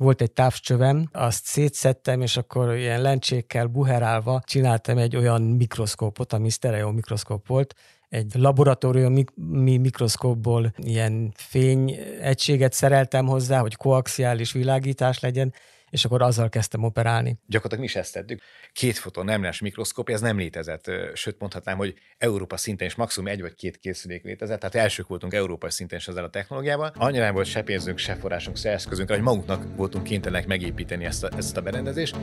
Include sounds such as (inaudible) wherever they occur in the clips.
volt egy távcsövem, azt szétszettem, és akkor ilyen lencsékkel buherálva csináltam egy olyan mikroszkópot, ami sztereó mikroszkóp volt, egy laboratóriumi mikroszkópból ilyen fény egységet szereltem hozzá, hogy koaxiális világítás legyen, és akkor azzal kezdtem operálni. Gyakorlatilag mi is ezt tettük. Két foton nemles mikroszkóp, ez nem létezett. Sőt, mondhatnám, hogy Európa szinten is maximum egy vagy két készülék létezett. Tehát elsők voltunk Európa szinten is ezzel a technológiával. Annyira nem volt se pénzünk, se forrásunk, se eszközünk, hogy magunknak voltunk kénytelenek megépíteni ezt a, ezt a berendezést.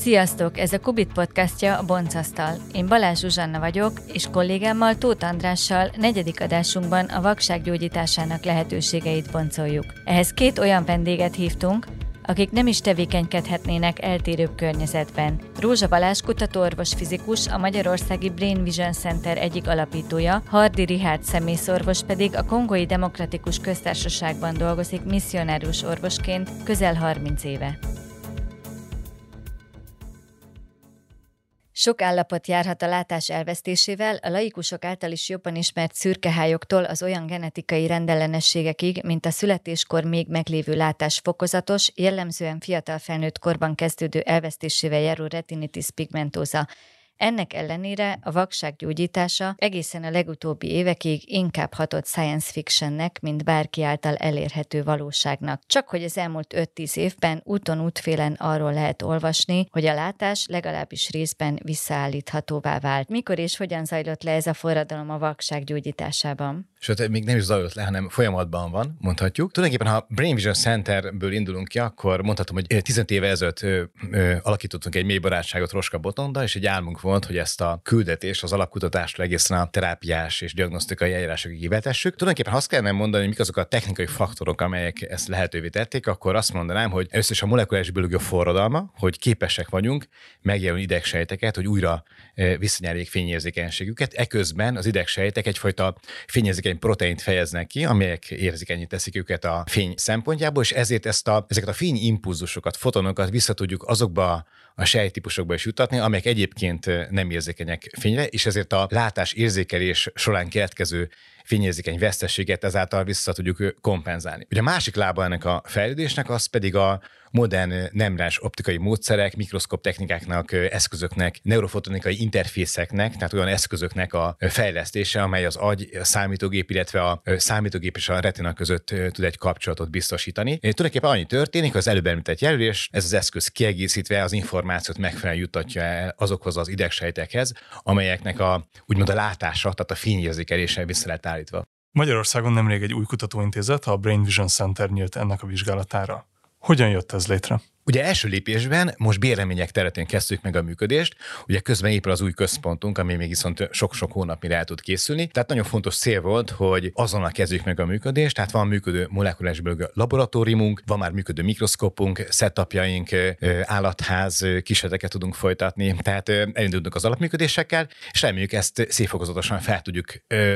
Sziasztok! Ez a Kubit podcastja a Boncasztal. Én Balázs Zsuzsanna vagyok, és kollégámmal Tóth Andrással negyedik adásunkban a vakság gyógyításának lehetőségeit boncoljuk. Ehhez két olyan vendéget hívtunk, akik nem is tevékenykedhetnének eltérőbb környezetben. Rózsa Balázs kutatóorvos fizikus, a Magyarországi Brain Vision Center egyik alapítója, Hardi Rihárd szemészorvos pedig a Kongói Demokratikus Köztársaságban dolgozik misszionárus orvosként közel 30 éve. Sok állapot járhat a látás elvesztésével, a laikusok által is jobban ismert szürkehályoktól az olyan genetikai rendellenességekig, mint a születéskor még meglévő látás fokozatos, jellemzően fiatal felnőtt korban kezdődő elvesztésével járó retinitis pigmentosa, ennek ellenére a vakság gyógyítása egészen a legutóbbi évekig inkább hatott science fictionnek, mint bárki által elérhető valóságnak. Csak hogy az elmúlt 5-10 évben úton útfélen arról lehet olvasni, hogy a látás legalábbis részben visszaállíthatóvá vált. Mikor és hogyan zajlott le ez a forradalom a vakság gyógyításában? Sőt, még nem is zajlott le, hanem folyamatban van, mondhatjuk. Tulajdonképpen, ha Brain Vision Centerből indulunk ki, akkor mondhatom, hogy 15 éve ezelőtt alakítottunk egy mély barátságot Roska Botonda, és egy álmunk volt, hogy ezt a küldetést, az alapkutatást egészen a terápiás és diagnosztikai eljárásokig vetessük. Tulajdonképpen azt kellene mondani, hogy mik azok a technikai faktorok, amelyek ezt lehetővé tették, akkor azt mondanám, hogy először is a molekuláris biológia forradalma, hogy képesek vagyunk megjelölni idegsejteket, hogy újra visszanyerjék fényérzékenységüket. Eközben az idegsejtek egyfajta fényérzékeny proteint fejeznek ki, amelyek érzékenyé teszik őket a fény szempontjából, és ezért ezt a, ezeket a fényimpulzusokat, fotonokat vissza tudjuk azokba a sejtípusokba is jutatni, amelyek egyébként nem érzékenyek fényre, és ezért a látás érzékelés során keletkező fényérzékeny vesztességet ezáltal vissza tudjuk kompenzálni. Ugye a másik lába ennek a fejlődésnek az pedig a modern nemrás optikai módszerek, mikroszkop technikáknak, eszközöknek, neurofotonikai interfészeknek, tehát olyan eszközöknek a fejlesztése, amely az agy, a számítógép, illetve a számítógép és a retina között tud egy kapcsolatot biztosítani. Tulajdonképpen annyi történik, az előbb említett jelölés, ez az eszköz kiegészítve az információt megfelelően jutatja azokhoz az idegsejtekhez, amelyeknek a úgymond a látása, tehát a fényérzékelése vissza lehet állítva. Magyarországon nemrég egy új kutatóintézet, a Brain Vision Center nyílt ennek a vizsgálatára. Hogyan jött ez létre? Ugye első lépésben most béremények területén kezdtük meg a működést, ugye közben épül az új központunk, ami még viszont sok-sok hónap mire el tud készülni. Tehát nagyon fontos cél volt, hogy azonnal kezdjük meg a működést, tehát van működő molekuláris laboratóriumunk, van már működő mikroszkópunk, setupjaink, állatház, kísérleteket tudunk folytatni, tehát elindultunk az alapműködésekkel, és reméljük ezt széfokozatosan fel tudjuk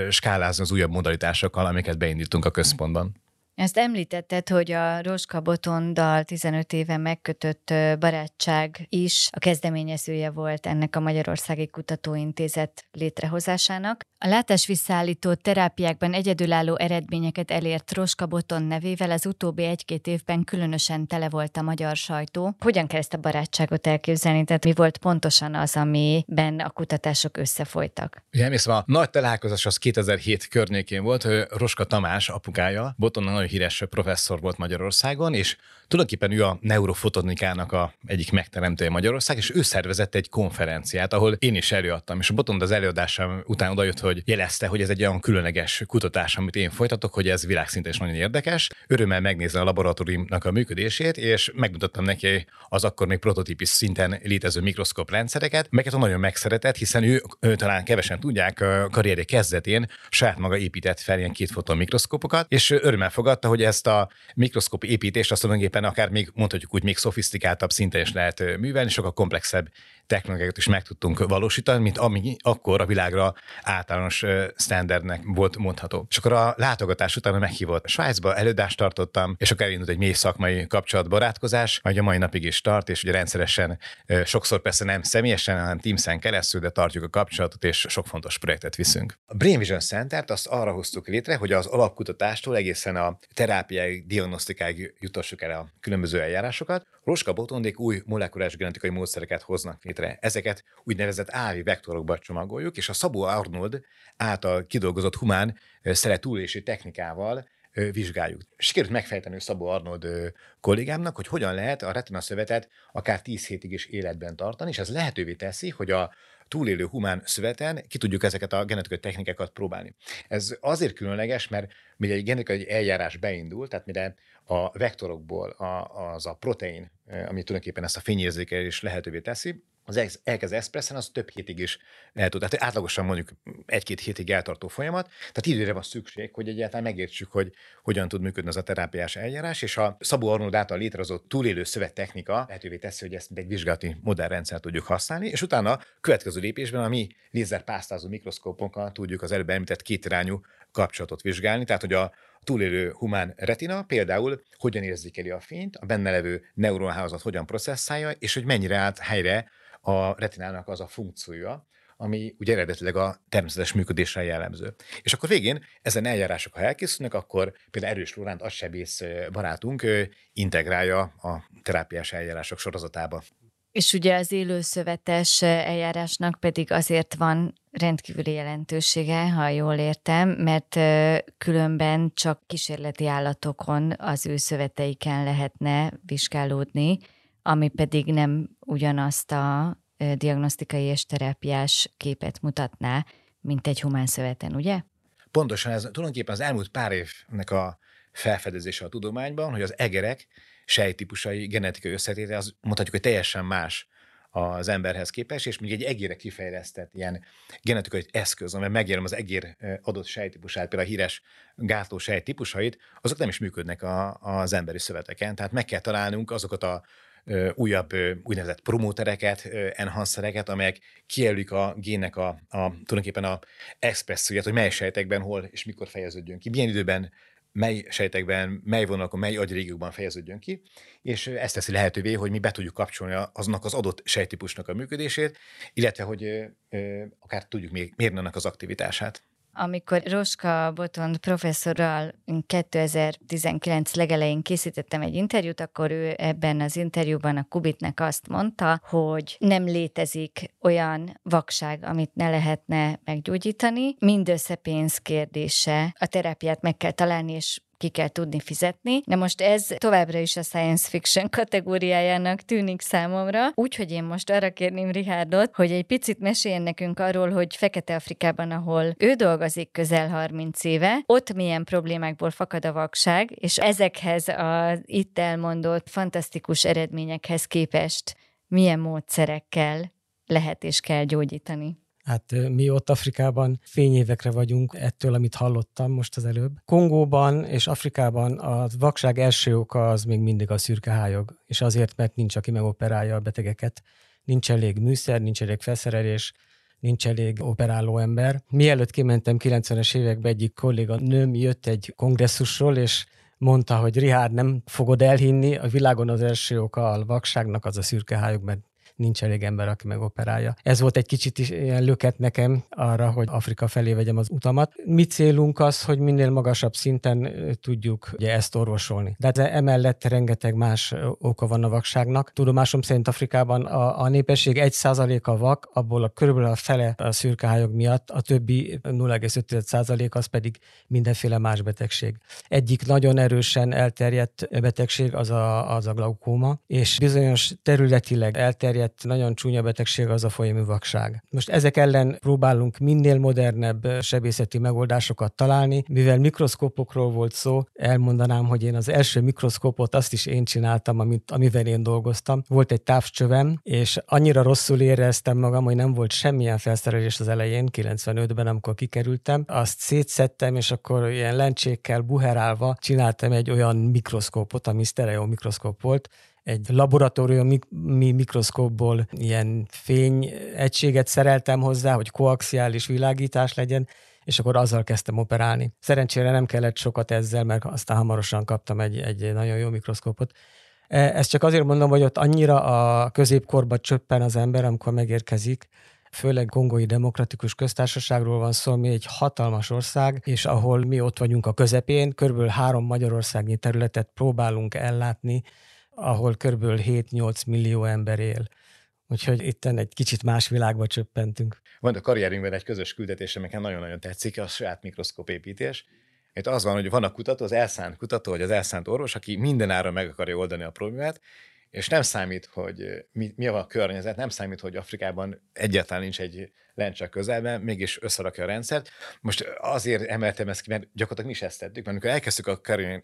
skálázni az újabb modalitásokkal, amiket beindítunk a központban. Ezt említetted, hogy a Roska Botondal 15 éve megkötött barátság is a kezdeményezője volt ennek a Magyarországi Kutatóintézet létrehozásának. A látás visszaállító terápiákban egyedülálló eredményeket elért Roska Boton nevével az utóbbi egy-két évben különösen tele volt a magyar sajtó. Hogyan kell ezt a barátságot elképzelni? Tehát mi volt pontosan az, amiben a kutatások összefolytak? Ugye emlékszem, a nagy találkozás az 2007 környékén volt, Roska Tamás apukája, Boton nagyon híres professzor volt Magyarországon, és tulajdonképpen ő a neurofotonikának a egyik megteremtője Magyarország, és ő szervezett egy konferenciát, ahol én is előadtam, és a Botond az előadásom után odajött, hogy jelezte, hogy ez egy olyan különleges kutatás, amit én folytatok, hogy ez világszinten is nagyon érdekes. Örömmel megnézze a laboratóriumnak a működését, és megmutattam neki az akkor még prototípus szinten létező mikroszkóp rendszereket, melyeket nagyon megszeretett, hiszen ő, ő talán kevesen tudják, a karrierje kezdetén saját maga épített fel ilyen két foton mikroszkópokat, és örömmel fogadta, hogy ezt a mikroszkóp építést azt tulajdonképpen akár még mondhatjuk úgy még szofisztikáltabb szinten is lehet művelni, sokkal komplexebb technológiákat is meg tudtunk valósítani, mint ami akkor a világra általános standardnek volt mondható. És akkor a látogatás után meghívott Svájcba, előadást tartottam, és akkor elindult egy mély szakmai kapcsolatbarátkozás, majd a mai napig is tart, és ugye rendszeresen, sokszor persze nem személyesen, hanem Teams-en keresztül, de tartjuk a kapcsolatot, és sok fontos projektet viszünk. A Brain Vision Center-t azt arra hoztuk létre, hogy az alapkutatástól egészen a terápiai, diagnosztikáig jutassuk el a különböző eljárásokat. Roska Botondék új molekulás genetikai módszereket hoznak létre. Ezeket úgynevezett ávi vektorokba csomagoljuk, és a Szabó Arnold által kidolgozott humán szere túlélési technikával vizsgáljuk. Sikerült megfejteni Szabó Arnold kollégámnak, hogy hogyan lehet a retina szövetet akár 10 hétig is életben tartani, és ez lehetővé teszi, hogy a túlélő humán szöveten ki tudjuk ezeket a genetikai technikákat próbálni. Ez azért különleges, mert mire egy genetikai eljárás beindul, tehát mire a vektorokból a, az a protein, ami tulajdonképpen ezt a fényérzékelést lehetővé teszi, az elkezd eszpresszen, az több hétig is lehet tud. Tehát átlagosan mondjuk egy-két hétig eltartó folyamat, tehát időre van szükség, hogy egyáltalán megértsük, hogy hogyan tud működni az a terápiás eljárás, és a Szabó Arnold által létrehozott túlélő szövettechnika lehetővé teszi, hogy ezt egy vizsgálati modellrendszer tudjuk használni, és utána a következő lépésben a mi lézerpásztázó mikroszkópunkkal tudjuk az előbb említett kétirányú kapcsolatot vizsgálni, tehát hogy a túlélő humán retina például hogyan érzékeli a fényt, a benne levő neuronhálózat hogyan processzálja, és hogy mennyire állt helyre a retinának az a funkciója, ami ugye eredetileg a természetes működésre jellemző. És akkor végén ezen eljárások, ha elkészülnek, akkor például Erős Lóránt agysebész barátunk integrálja a terápiás eljárások sorozatába. És ugye az élőszövetes eljárásnak pedig azért van rendkívüli jelentősége, ha jól értem, mert különben csak kísérleti állatokon az ő szöveteiken lehetne vizsgálódni, ami pedig nem ugyanazt a diagnosztikai és terápiás képet mutatná, mint egy humán szöveten, ugye? Pontosan ez tulajdonképpen az elmúlt pár évnek a felfedezése a tudományban, hogy az egerek sejtípusai genetikai összetétel, az mondhatjuk, hogy teljesen más az emberhez képest, és még egy egére kifejlesztett ilyen genetikai eszköz, amely megjelöm az egér adott sejtípusát, például a híres gátló sejtípusait, azok nem is működnek a, az emberi szöveteken. Tehát meg kell találnunk azokat a újabb úgynevezett promótereket, enhancereket, amelyek kijelölik a gének a, a tulajdonképpen a expresszóját, hogy mely sejtekben hol és mikor fejeződjön ki, milyen időben mely sejtekben, mely vonalakon, mely agyrégiókban fejeződjön ki, és ezt teszi lehetővé, hogy mi be tudjuk kapcsolni aznak az adott sejtípusnak a működését, illetve hogy akár tudjuk mérni annak az aktivitását. Amikor Roska Botond professzorral 2019 legelején készítettem egy interjút, akkor ő ebben az interjúban a Kubitnek azt mondta, hogy nem létezik olyan vakság, amit ne lehetne meggyógyítani, mindössze pénz kérdése. A terápiát meg kell találni, és ki kell tudni fizetni. De most ez továbbra is a science fiction kategóriájának tűnik számomra, úgyhogy én most arra kérném Richardot, hogy egy picit meséljen nekünk arról, hogy Fekete-Afrikában, ahol ő dolgozik közel 30 éve, ott milyen problémákból fakad a vakság, és ezekhez az itt elmondott fantasztikus eredményekhez képest milyen módszerekkel lehet és kell gyógyítani. Hát mi ott Afrikában fényévekre vagyunk ettől, amit hallottam most az előbb. Kongóban és Afrikában a vakság első oka az még mindig a szürke hályog, és azért, mert nincs, aki megoperálja a betegeket. Nincs elég műszer, nincs elég felszerelés, nincs elég operáló ember. Mielőtt kimentem 90-es években egyik kolléga nőm jött egy kongresszusról, és mondta, hogy Rihár, nem fogod elhinni, a világon az első oka a vakságnak az a szürke hályog, mert nincs elég ember, aki megoperálja. Ez volt egy kicsit is ilyen löket nekem arra, hogy Afrika felé vegyem az utamat. Mi célunk az, hogy minél magasabb szinten tudjuk ugye, ezt orvosolni. De hát emellett rengeteg más oka van a vakságnak. Tudomásom szerint Afrikában a, a népesség 1%-a vak, abból a körülbelül a fele a szürkehályog miatt, a többi 0,5% az pedig mindenféle más betegség. Egyik nagyon erősen elterjedt betegség az a, az a glaukóma, és bizonyos területileg elterjedt elterjedt, nagyon csúnya betegség az a folyamú vakság. Most ezek ellen próbálunk minél modernebb sebészeti megoldásokat találni. Mivel mikroszkópokról volt szó, elmondanám, hogy én az első mikroszkópot azt is én csináltam, amit, amivel én dolgoztam. Volt egy távcsövem, és annyira rosszul éreztem magam, hogy nem volt semmilyen felszerelés az elején, 95-ben, amikor kikerültem. Azt szétszettem, és akkor ilyen lencsékkel buherálva csináltam egy olyan mikroszkópot, ami sztereó mikroszkóp volt, egy laboratóriumi mikroszkópból ilyen fényegységet szereltem hozzá, hogy koaxiális világítás legyen, és akkor azzal kezdtem operálni. Szerencsére nem kellett sokat ezzel, mert aztán hamarosan kaptam egy, egy nagyon jó mikroszkópot. E, ezt csak azért mondom, hogy ott annyira a középkorba csöppen az ember, amikor megérkezik, főleg Kongói Demokratikus Köztársaságról van szó, ami egy hatalmas ország, és ahol mi ott vagyunk a közepén, körülbelül három magyarországi területet próbálunk ellátni, ahol körülbelül 7-8 millió ember él. Úgyhogy itten egy kicsit más világba csöppentünk. Van a karrierünkben egy közös küldetés, nekem nagyon-nagyon tetszik, a saját mikroszkóp építés. Itt az van, hogy van a kutató, az elszánt kutató, vagy az elszánt orvos, aki mindenára meg akarja oldani a problémát, és nem számít, hogy mi, mi a környezet, nem számít, hogy Afrikában egyáltalán nincs egy lencse közelben, mégis összerakja a rendszert. Most azért emeltem ezt ki, mert gyakorlatilag mi is ezt tettük, mert amikor elkezdtük a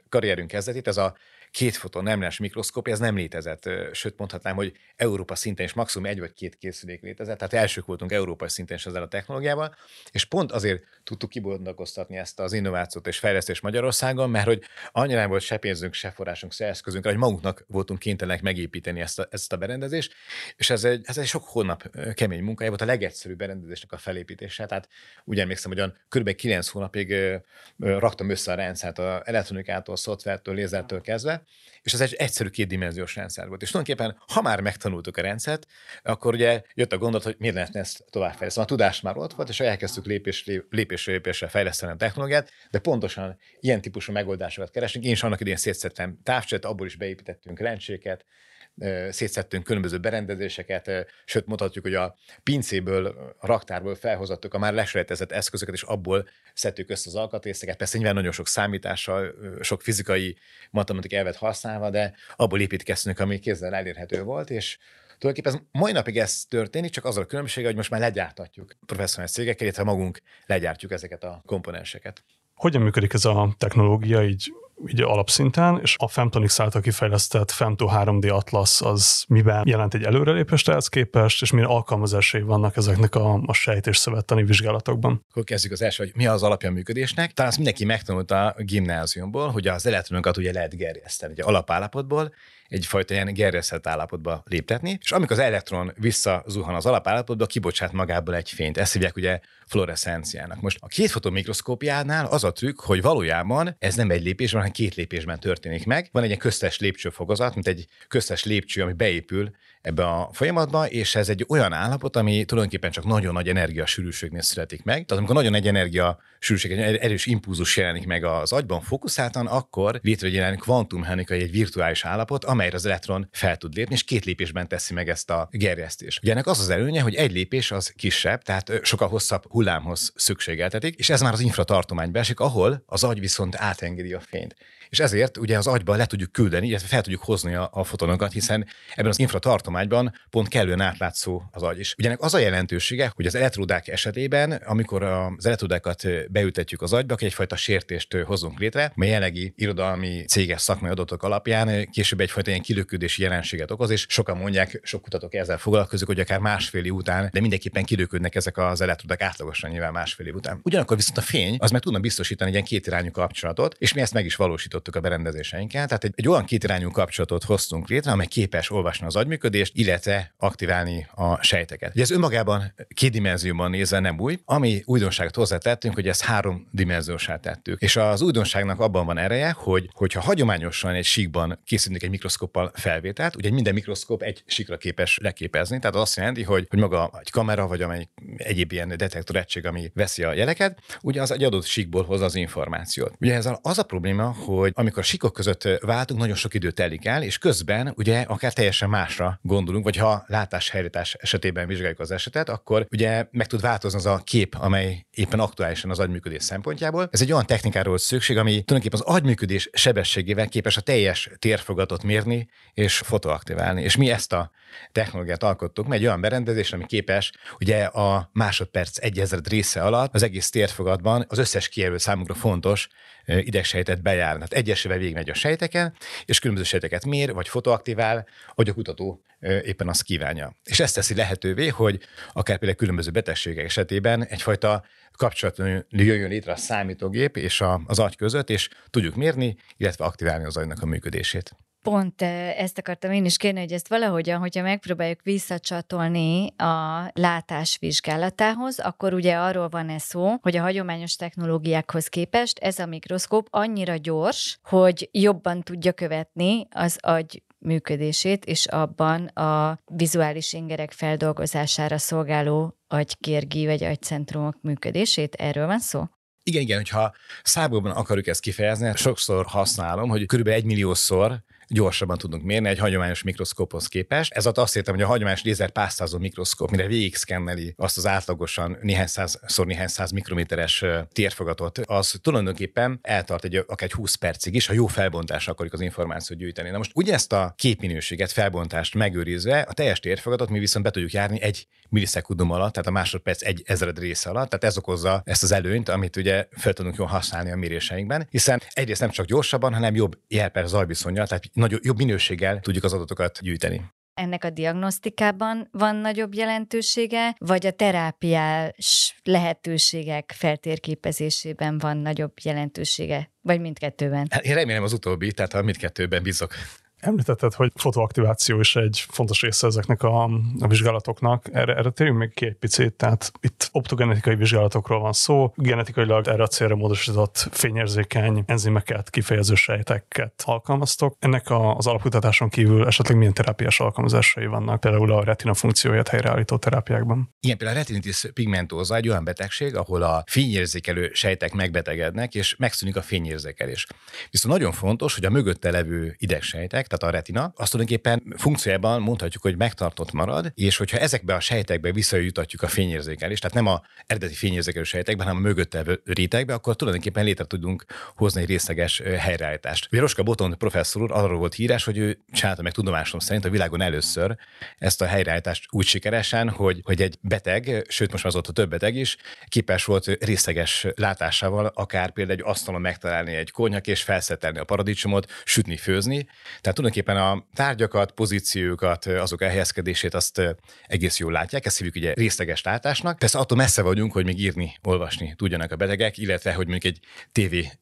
karrierünk kezdetét, ez a két foton nemles mikroszkópia, ez nem létezett. Sőt, mondhatnám, hogy Európa szinten is maximum egy vagy két készülék létezett, tehát elsők voltunk európai szinten is ezzel a technológiával, és pont azért tudtuk kibontakoztatni ezt az innovációt és fejlesztést Magyarországon, mert hogy annyira volt se pénzünk, se forrásunk, se eszközünk, hogy magunknak voltunk kénytelenek megépíteni ezt a, ezt a berendezést, és ez egy, ez egy sok hónap kemény munkája volt a legegyszerűbb berendezésnek a felépítése. Tehát úgy emlékszem, hogy kb. 9 hónapig raktam össze a rendszert a elektronikától, szoftvertől, lézertől kezdve, és ez egy egyszerű kétdimenziós rendszer volt. És tulajdonképpen, ha már megtanultuk a rendszert, akkor ugye jött a gondolat, hogy miért lehetne ezt továbbfejleszteni. A tudás már ott volt, és elkezdtük lépés, lépésről lépésre fejleszteni a technológiát, de pontosan ilyen típusú megoldásokat keresünk. Én is annak idén szétszettem távcsöt, abból is beépítettünk lencséket, szétszettünk különböző berendezéseket, sőt mutatjuk, hogy a pincéből, a raktárból felhozattuk a már lesrejtezett eszközöket, és abból szedtük össze az alkatrészeket. Persze nyilván nagyon sok számítással, sok fizikai, matematikai elvet használva, de abból építkeztünk, ami kézzel elérhető volt, és Tulajdonképpen ez mai napig ez történik, csak az a különbsége, hogy most már legyártatjuk professzionális cégekkel, illetve magunk legyártjuk ezeket a komponenseket. Hogyan működik ez a technológia így így alapszinten, és a Femtonics által kifejlesztett Femto 3D Atlas az miben jelent egy előrelépést ehhez képest, és milyen alkalmazásai vannak ezeknek a, a sejt és szövettani vizsgálatokban. Akkor kezdjük az első, hogy mi az alapja a működésnek. Talán azt mindenki megtanulta a gimnáziumból, hogy az elektronokat ugye lehet gerjeszteni, ugye alapállapotból egyfajta ilyen gerjesztett állapotba léptetni, és amikor az elektron visszazuhan az alapállapotba, kibocsát magából egy fényt. Ezt hívják ugye fluorescenciának. Most a két fotomikroszkópiánál az a trükk, hogy valójában ez nem egy lépésben, hanem két lépésben történik meg. Van egy ilyen köztes lépcsőfokozat, mint egy köztes lépcső, ami beépül ebbe a folyamatba, és ez egy olyan állapot, ami tulajdonképpen csak nagyon nagy energia sűrűségnél születik meg. Tehát amikor nagyon nagy energia sűrűség, egy erős impulzus jelenik meg az agyban fókuszáltan, akkor létrejön egy kvantummechanikai, egy virtuális állapot, amelyre az elektron fel tud lépni, és két lépésben teszi meg ezt a gerjesztést. Ugye ennek az az előnye, hogy egy lépés az kisebb, tehát sokkal hosszabb hullámhoz szükségeltetik, és ez már az infratartományba esik, ahol az agy viszont átengedi a fényt és ezért ugye az agyba le tudjuk küldeni, illetve fel tudjuk hozni a, a fotonokat, hiszen ebben az infratartományban pont kellően átlátszó az agy is. Ugyanek az a jelentősége, hogy az elektródák esetében, amikor az elektródákat beültetjük az agyba, egyfajta sértést hozunk létre, mely jelenlegi irodalmi céges szakmai adatok alapján később egyfajta ilyen kilökődési jelenséget okoz, és sokan mondják, sok kutatók ezzel foglalkozik, hogy akár másfél év után, de mindenképpen kilöködnek ezek az elektródák átlagosan nyilván másfél év után. Ugyanakkor viszont a fény az meg tudna biztosítani egy ilyen kétirányú kapcsolatot, és mi ezt meg is valósítottuk alakítottuk a berendezéseinkkel. Tehát egy, egy olyan kétirányú kapcsolatot hoztunk létre, amely képes olvasni az agyműködést, illetve aktiválni a sejteket. Ugye ez önmagában két dimenzióban nézve nem új. Ami újdonságot hozzátettünk, hogy ezt három dimenziósá tettük. És az újdonságnak abban van ereje, hogy hogyha hagyományosan egy síkban készítünk egy mikroszkóppal felvételt, ugye minden mikroszkóp egy síkra képes leképezni, tehát az azt jelenti, hogy, hogy maga egy kamera vagy amely egyéb ilyen detektor egység, ami veszi a jeleket, ugye az egy adott síkból hoz az információt. Ugye ez az a probléma, hogy hogy amikor sikok között váltunk, nagyon sok idő telik el, és közben ugye akár teljesen másra gondolunk, vagy ha látáshelyreállítás esetében vizsgáljuk az esetet, akkor ugye meg tud változni az a kép, amely éppen aktuálisan az agyműködés szempontjából. Ez egy olyan technikáról szükség, ami tulajdonképpen az agyműködés sebességével képes a teljes térfogatot mérni és fotoaktiválni. És mi ezt a technológiát alkottuk, mert egy olyan berendezés, ami képes ugye a másodperc egyezred része alatt az egész térfogatban az összes kijelölt számunkra fontos idegsejtet bejárni. Hát egyesével végigmegy a sejteken, és különböző sejteket mér, vagy fotoaktivál, hogy a kutató éppen azt kívánja. És ezt teszi lehetővé, hogy akár például különböző betegségek esetében egyfajta kapcsolat jöjjön létre a számítógép és az agy között, és tudjuk mérni, illetve aktiválni az agynak a működését. Pont ezt akartam én is kérni, hogy ezt valahogyan, hogyha megpróbáljuk visszacsatolni a látás vizsgálatához, akkor ugye arról van ez szó, hogy a hagyományos technológiákhoz képest ez a mikroszkóp annyira gyors, hogy jobban tudja követni az agy működését, és abban a vizuális ingerek feldolgozására szolgáló agykérgi vagy agycentrumok működését. Erről van szó? Igen, igen, hogyha számokban akarjuk ezt kifejezni, sokszor használom, hogy körülbelül egy milliószor gyorsabban tudunk mérni egy hagyományos mikroszkóphoz képest. Ez azt értem, hogy a hagyományos lézer pásztázó mikroszkóp, mire végig szkenneli azt az átlagosan néhány százszor néhány száz mikrométeres térfogatot, az tulajdonképpen eltart egy, akár egy 20 percig is, ha jó felbontásra akarjuk az információt gyűjteni. Na most ugye ezt a képminőséget, felbontást megőrizve, a teljes térfogatot mi viszont be tudjuk járni egy millisekundum alatt, tehát a másodperc egy ezred része alatt, tehát ez okozza ezt az előnyt, amit ugye fel tudunk jól használni a méréseinkben, hiszen egyrészt nem csak gyorsabban, hanem jobb jelper zajviszonyjal, tehát nagyobb, jobb minőséggel tudjuk az adatokat gyűjteni ennek a diagnosztikában van nagyobb jelentősége, vagy a terápiás lehetőségek feltérképezésében van nagyobb jelentősége, vagy mindkettőben? Hát én remélem az utóbbi, tehát ha mindkettőben bízok. Említetted, hogy fotoaktiváció is egy fontos része ezeknek a, a vizsgálatoknak. Erre, erre térjünk még ki egy picit. Tehát itt optogenetikai vizsgálatokról van szó. Genetikailag erre a célra módosított fényérzékeny enzimeket, kifejező sejteket alkalmaztok. Ennek a, az alapkutatáson kívül esetleg milyen terápiás alkalmazásai vannak, például a retina funkcióját helyreállító terápiákban? Igen, például a retinitis pigmentosa egy olyan betegség, ahol a fényérzékelő sejtek megbetegednek, és megszűnik a fényérzékelés. Viszont nagyon fontos, hogy a mögötte levő idegsejtek, tehát a retina, azt tulajdonképpen funkciójában mondhatjuk, hogy megtartott marad, és hogyha ezekbe a sejtekbe visszajutatjuk a fényérzékelést, tehát nem a eredeti fényérzékelő sejtekbe, hanem a mögötte rétegbe, akkor tulajdonképpen létre tudunk hozni egy részleges helyreállítást. Roska Boton professzor úr arról volt híres, hogy ő csinálta meg tudomásom szerint a világon először ezt a helyreállítást úgy sikeresen, hogy, hogy egy beteg, sőt most már azóta több beteg is, képes volt részleges látásával akár például egy asztalon megtalálni egy konyak és felszetelni a paradicsomot, sütni, főzni. Tehát tulajdonképpen a tárgyakat, pozíciókat, azok elhelyezkedését azt egész jól látják, ezt hívjuk ugye részleges látásnak. Persze attól messze vagyunk, hogy még írni, olvasni tudjanak a betegek, illetve hogy mondjuk egy tévét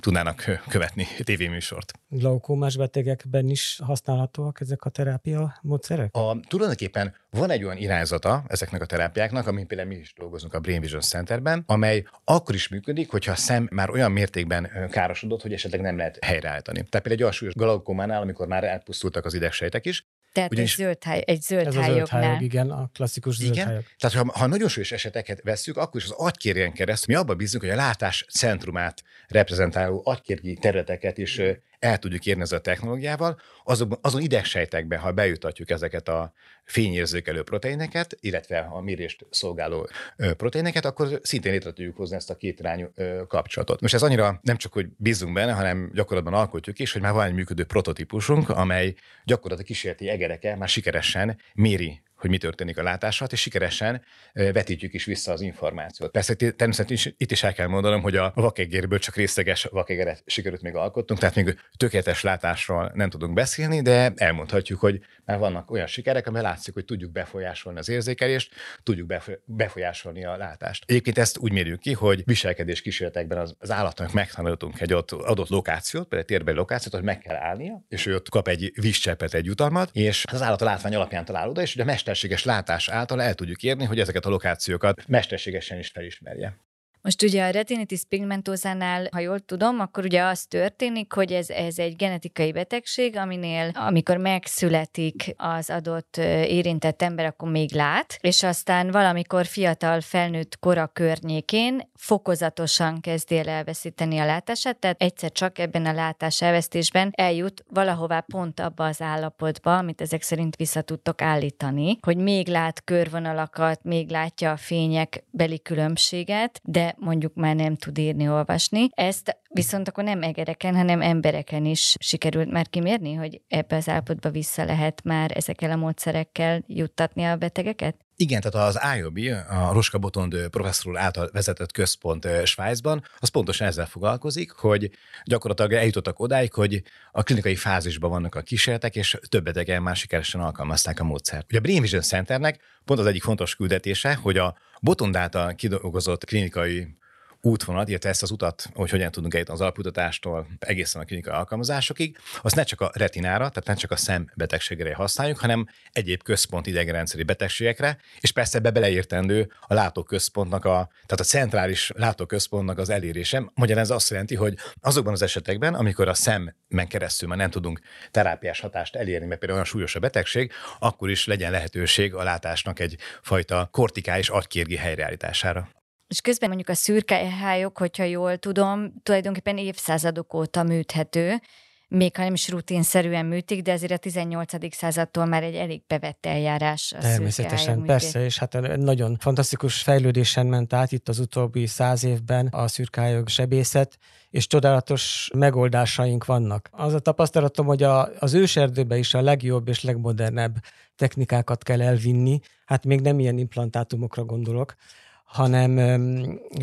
tudnának követni, tévéműsort. Glaukómás betegekben is használhatóak ezek a terápia módszerek? A, tulajdonképpen van egy olyan irányzata ezeknek a terápiáknak, amin például mi is dolgozunk a Brain Vision Centerben, amely akkor is működik, hogyha a szem már olyan mértékben károsodott, hogy esetleg nem lehet helyreállítani. Tehát például egy olyan súlyos glaukománál, amikor már elpusztultak az idegsejtek is, tehát Ugyanis, egy zöld, háj, egy zöld ez a zöld hályog, igen, a klasszikus zöld igen? hályog. Tehát ha, ha nagyon súlyos eseteket vesszük, akkor is az agykérjen keresztül mi abban bízunk, hogy a látás centrumát reprezentáló agykérgi területeket is el tudjuk érni ezzel a technológiával, azon, azon idegsejtekben, ha bejutatjuk ezeket a fényérzékelő proteineket, illetve a mérést szolgáló proteineket, akkor szintén létre tudjuk hozni ezt a két irányú kapcsolatot. Most ez annyira nem csak, hogy bízunk benne, hanem gyakorlatban alkotjuk is, hogy már van egy működő prototípusunk, amely gyakorlatilag kísérleti egereke már sikeresen méri hogy mi történik a látással, és sikeresen vetítjük is vissza az információt. Persze természetesen itt is el kell mondanom, hogy a vakegérből csak részleges vakegeret sikerült még alkottunk, tehát még tökéletes látásról nem tudunk beszélni, de elmondhatjuk, hogy már vannak olyan sikerek, amely látszik, hogy tudjuk befolyásolni az érzékelést, tudjuk befolyásolni a látást. Egyébként ezt úgy mérjük ki, hogy viselkedés kísérletekben az, az állatnak megtanultunk egy ott adott lokációt, például térbeli lokációt, hogy meg kell állnia, és ő ott kap egy vízcseppet, egy jutalmat, és az állat a látvány alapján talál oda, és ugye a mesterséges látás által el tudjuk érni, hogy ezeket a lokációkat mesterségesen is felismerje. Most ugye a retinitis pigmentosánál, ha jól tudom, akkor ugye az történik, hogy ez, ez egy genetikai betegség, aminél amikor megszületik az adott érintett ember, akkor még lát, és aztán valamikor fiatal felnőtt kora környékén fokozatosan kezdi el elveszíteni a látását, tehát egyszer csak ebben a látás elvesztésben eljut valahová pont abba az állapotba, amit ezek szerint vissza tudtok állítani, hogy még lát körvonalakat, még látja a fények beli különbséget, de mondjuk már nem tud írni, olvasni. Ezt viszont akkor nem egereken, hanem embereken is sikerült már kimérni, hogy ebbe az állapotba vissza lehet már ezekkel a módszerekkel juttatni a betegeket? Igen, tehát az IOB, a Roska Botond professzor által vezetett központ Svájcban, az pontosan ezzel foglalkozik, hogy gyakorlatilag eljutottak odáig, hogy a klinikai fázisban vannak a kísérletek, és több betegen már sikeresen alkalmazták a módszert. Ugye a Brain Vision Centernek pont az egyik fontos küldetése, hogy a Botond által kidolgozott klinikai útvonalat, illetve ezt az utat, hogy hogyan tudunk eljutni az alapkutatástól egészen a klinikai alkalmazásokig, azt ne csak a retinára, tehát ne csak a szembetegségre használjuk, hanem egyéb központ idegenrendszeri betegségekre, és persze ebbe beleértendő a látóközpontnak, a, tehát a centrális látóközpontnak az elérése. Magyarán ez azt jelenti, hogy azokban az esetekben, amikor a szemmen keresztül már nem tudunk terápiás hatást elérni, mert például olyan súlyos a betegség, akkor is legyen lehetőség a látásnak egyfajta kortikális agykérgi helyreállítására. És közben mondjuk a szürkehályok, hogyha jól tudom, tulajdonképpen évszázadok óta műthető, még ha nem is rutinszerűen műtik, de azért a 18. századtól már egy elég bevett eljárás. A Természetesen, persze, és hát nagyon fantasztikus fejlődésen ment át itt az utóbbi száz évben a szürkályok sebészet, és csodálatos megoldásaink vannak. Az a tapasztalatom, hogy a, az őserdőbe is a legjobb és legmodernebb technikákat kell elvinni, hát még nem ilyen implantátumokra gondolok, hanem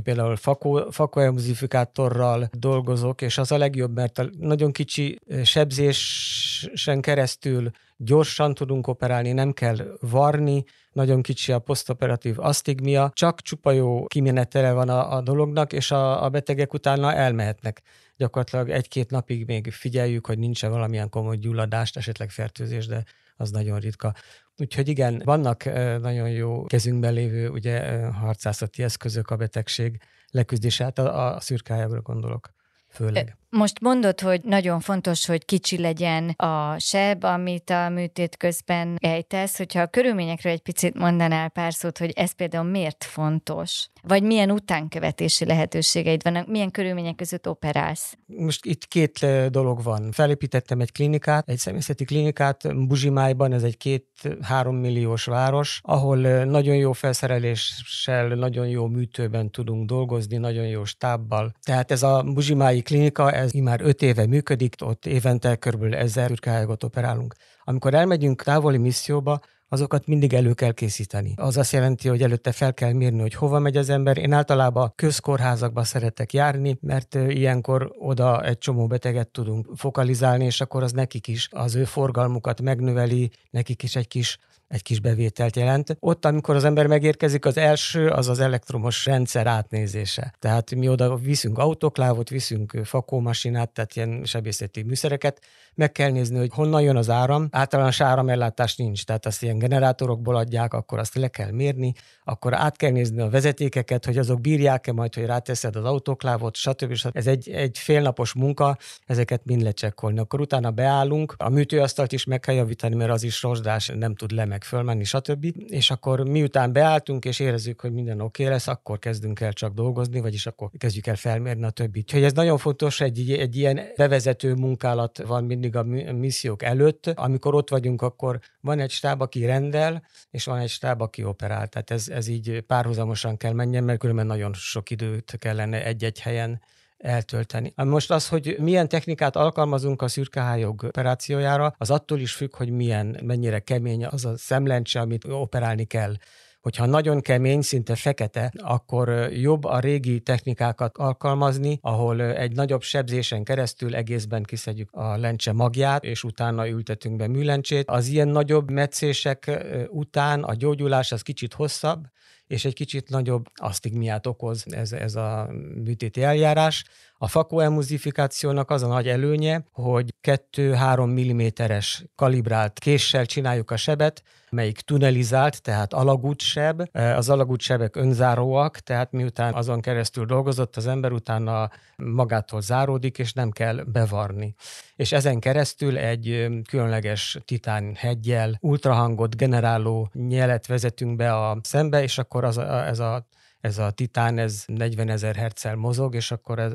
például fakó, fakoemulzifikátorral dolgozok, és az a legjobb, mert a nagyon kicsi sebzésen keresztül gyorsan tudunk operálni, nem kell varni, nagyon kicsi a posztoperatív asztigmia, csak csupa jó kimenetele van a, a dolognak, és a, a betegek utána elmehetnek. Gyakorlatilag egy-két napig még figyeljük, hogy nincs valamilyen komoly gyulladást, esetleg fertőzés, de az nagyon ritka. Úgyhogy igen, vannak nagyon jó kezünkben lévő ugye, harcászati eszközök a betegség leküzdését, a, a szürkájágra gondolok főleg. Most mondod, hogy nagyon fontos, hogy kicsi legyen a seb, amit a műtét közben ejtesz, hogyha a körülményekről egy picit mondanál pár szót, hogy ez például miért fontos? Vagy milyen utánkövetési lehetőségeid vannak? Milyen körülmények között operálsz? Most itt két dolog van. Felépítettem egy klinikát, egy személyzeti klinikát Buzsimájban, ez egy két-három milliós város, ahol nagyon jó felszereléssel, nagyon jó műtőben tudunk dolgozni, nagyon jó stábbal. Tehát ez a Buzsimái klinika, ez már öt éve működik, ott évente kb. ezer ürkályágot operálunk. Amikor elmegyünk távoli misszióba, azokat mindig elő kell készíteni. Az azt jelenti, hogy előtte fel kell mérni, hogy hova megy az ember. Én általában közkórházakba szeretek járni, mert ilyenkor oda egy csomó beteget tudunk fokalizálni, és akkor az nekik is az ő forgalmukat megnöveli, nekik is egy kis egy kis bevételt jelent. Ott, amikor az ember megérkezik, az első az az elektromos rendszer átnézése. Tehát mi oda viszünk autoklávot, viszünk fakómasinát, tehát ilyen sebészeti műszereket, meg kell nézni, hogy honnan jön az áram. Általános áramellátás nincs, tehát azt ilyen generátorokból adják, akkor azt le kell mérni, akkor át kell nézni a vezetékeket, hogy azok bírják-e majd, hogy ráteszed az autoklávot, stb. stb. Ez egy, egy félnapos munka, ezeket mind lecsekkolni. Akkor utána beállunk, a műtőasztalt is meg kell javítani, mert az is rozsdás, nem tud le meg fölmenni, stb. És akkor miután beálltunk, és érezzük, hogy minden oké okay lesz, akkor kezdünk el csak dolgozni, vagyis akkor kezdjük el felmérni a többit. Úgyhogy ez nagyon fontos, egy, egy ilyen bevezető munkálat van mindig a missziók előtt. Amikor ott vagyunk, akkor van egy stáb, aki rendel, és van egy stáb, aki operál. Tehát ez, ez így párhuzamosan kell menjen, mert különben nagyon sok időt kellene egy-egy helyen eltölteni. Most az, hogy milyen technikát alkalmazunk a szürkehályog operációjára, az attól is függ, hogy milyen, mennyire kemény az a szemlencse, amit operálni kell. Hogyha nagyon kemény, szinte fekete, akkor jobb a régi technikákat alkalmazni, ahol egy nagyobb sebzésen keresztül egészben kiszedjük a lencse magját, és utána ültetünk be műlencsét. Az ilyen nagyobb metszések után a gyógyulás az kicsit hosszabb, és egy kicsit nagyobb asztigmiát okoz ez, ez a műtéti eljárás. A fakoemuzifikációnak az a nagy előnye, hogy 2-3 mm-es kalibrált késsel csináljuk a sebet, melyik tunelizált, tehát alagútseb. Az alagútsebek önzáróak, tehát miután azon keresztül dolgozott az ember, utána magától záródik, és nem kell bevarni. És ezen keresztül egy különleges titán hegyel, ultrahangot generáló nyelet vezetünk be a szembe, és akkor az, ez a ez a titán, ez 40 ezer herccel mozog, és akkor ez,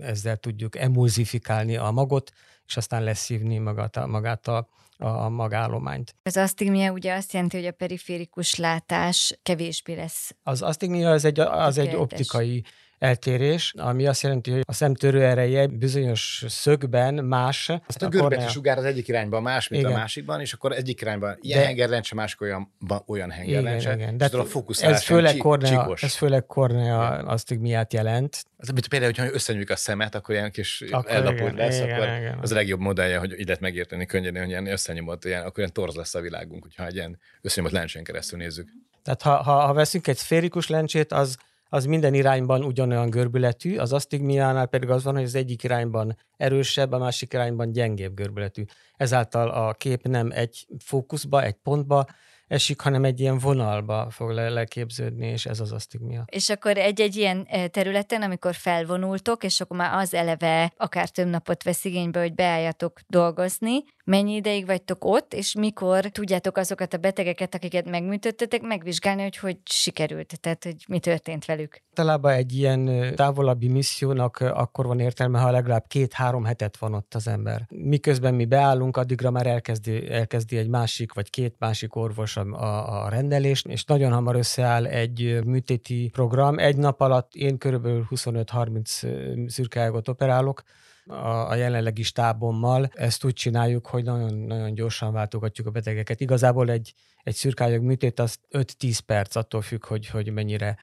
ezzel tudjuk emulzifikálni a magot, és aztán leszívni magát, magát a, a magállományt. Az asztigmia ugye azt jelenti, hogy a periférikus látás kevésbé lesz. Az asztigmia az egy, az egy optikai eltérés, ami azt jelenti, hogy a szemtörő ereje bizonyos szögben más. Azt a görbeti sugár az egyik irányban más, mint igen. a másikban, és akkor egyik irányban ilyen De... hengerlencse, másik olyan, olyan hengerlencse. Igen, igen. De a ez főleg, kornea, ez főleg kornea asztigmiát jelent. Az, mint például, hogyha összenyújjuk a szemet, akkor ilyen kis ellapult lesz, igen, akkor igen. az a legjobb modellje, hogy így lehet megérteni könnyen, hogy ilyen összenyomott, ilyen, akkor ilyen torz lesz a világunk, hogyha egy ilyen összenyomott lencsén keresztül nézzük. Tehát ha, ha, ha veszünk egy szférikus lencsét, az az minden irányban ugyanolyan görbületű, az asztigmiánál pedig az van, hogy az egyik irányban erősebb, a másik irányban gyengébb görbületű. Ezáltal a kép nem egy fókuszba, egy pontba, esik, hanem egy ilyen vonalba fog le- leképződni, és ez az asztigmia. És akkor egy-egy ilyen eh, területen, amikor felvonultok, és akkor már az eleve akár több napot vesz igénybe, hogy beálljatok dolgozni, mennyi ideig vagytok ott, és mikor tudjátok azokat a betegeket, akiket megműtöttetek, megvizsgálni, hogy hogy sikerült, tehát hogy mi történt velük. Általában egy ilyen távolabbi missziónak akkor van értelme, ha legalább két-három hetet van ott az ember. Miközben mi beállunk, addigra már elkezdi, elkezdi egy másik vagy két másik orvos a, a, a rendelést, és nagyon hamar összeáll egy műtéti program. Egy nap alatt én körülbelül 25-30 szürkeágot operálok, a, a jelenlegi stábommal. Ezt úgy csináljuk, hogy nagyon, nagyon gyorsan váltogatjuk a betegeket. Igazából egy, egy szürkályog műtét az 5-10 perc, attól függ, hogy, hogy mennyire,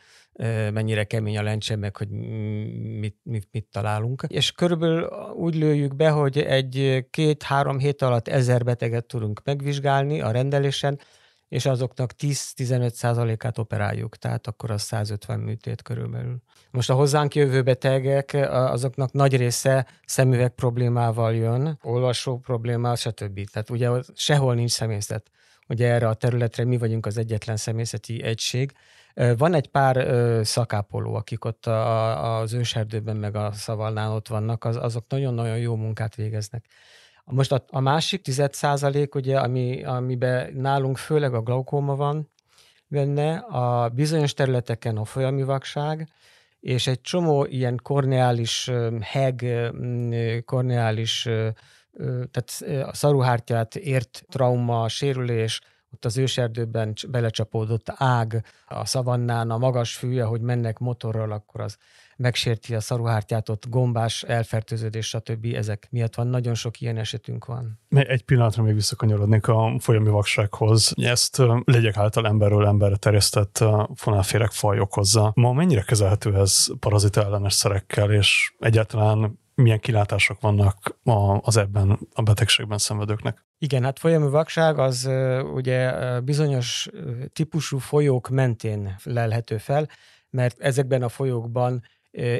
mennyire kemény a lencse, meg hogy mit, mit, mit találunk. És körülbelül úgy lőjük be, hogy egy két-három hét alatt ezer beteget tudunk megvizsgálni a rendelésen, és azoknak 10-15 százalékát operáljuk, tehát akkor az 150 műtét körülbelül. Most a hozzánk jövő betegek, azoknak nagy része szemüveg problémával jön, olvasó problémával, stb. Tehát ugye sehol nincs személyzet. Ugye erre a területre mi vagyunk az egyetlen személyzeti egység. Van egy pár szakápoló, akik ott az őserdőben meg a szavalnál ott vannak, az, azok nagyon-nagyon jó munkát végeznek. Most a, a másik 10 százalék, ugye, ami, amiben nálunk főleg a glaukóma van benne, a bizonyos területeken a folyami vakság, és egy csomó ilyen korneális heg, korneális, tehát a szaruhártyát ért trauma, sérülés, ott az őserdőben belecsapódott ág a szavannán, a magas fűje, hogy mennek motorral, akkor az megsérti a szaruhártyát, ott gombás elfertőződés, stb. Ezek miatt van, nagyon sok ilyen esetünk van. Egy pillanatra még visszakanyarodnék a folyami vaksághoz. Ezt legyek által emberről emberre terjesztett fonálféreg faj okozza. Ma mennyire kezelhető ez parazita ellenes szerekkel, és egyáltalán milyen kilátások vannak az ebben a betegségben szenvedőknek? Igen, hát folyami vakság az ugye bizonyos típusú folyók mentén lelhető fel, mert ezekben a folyókban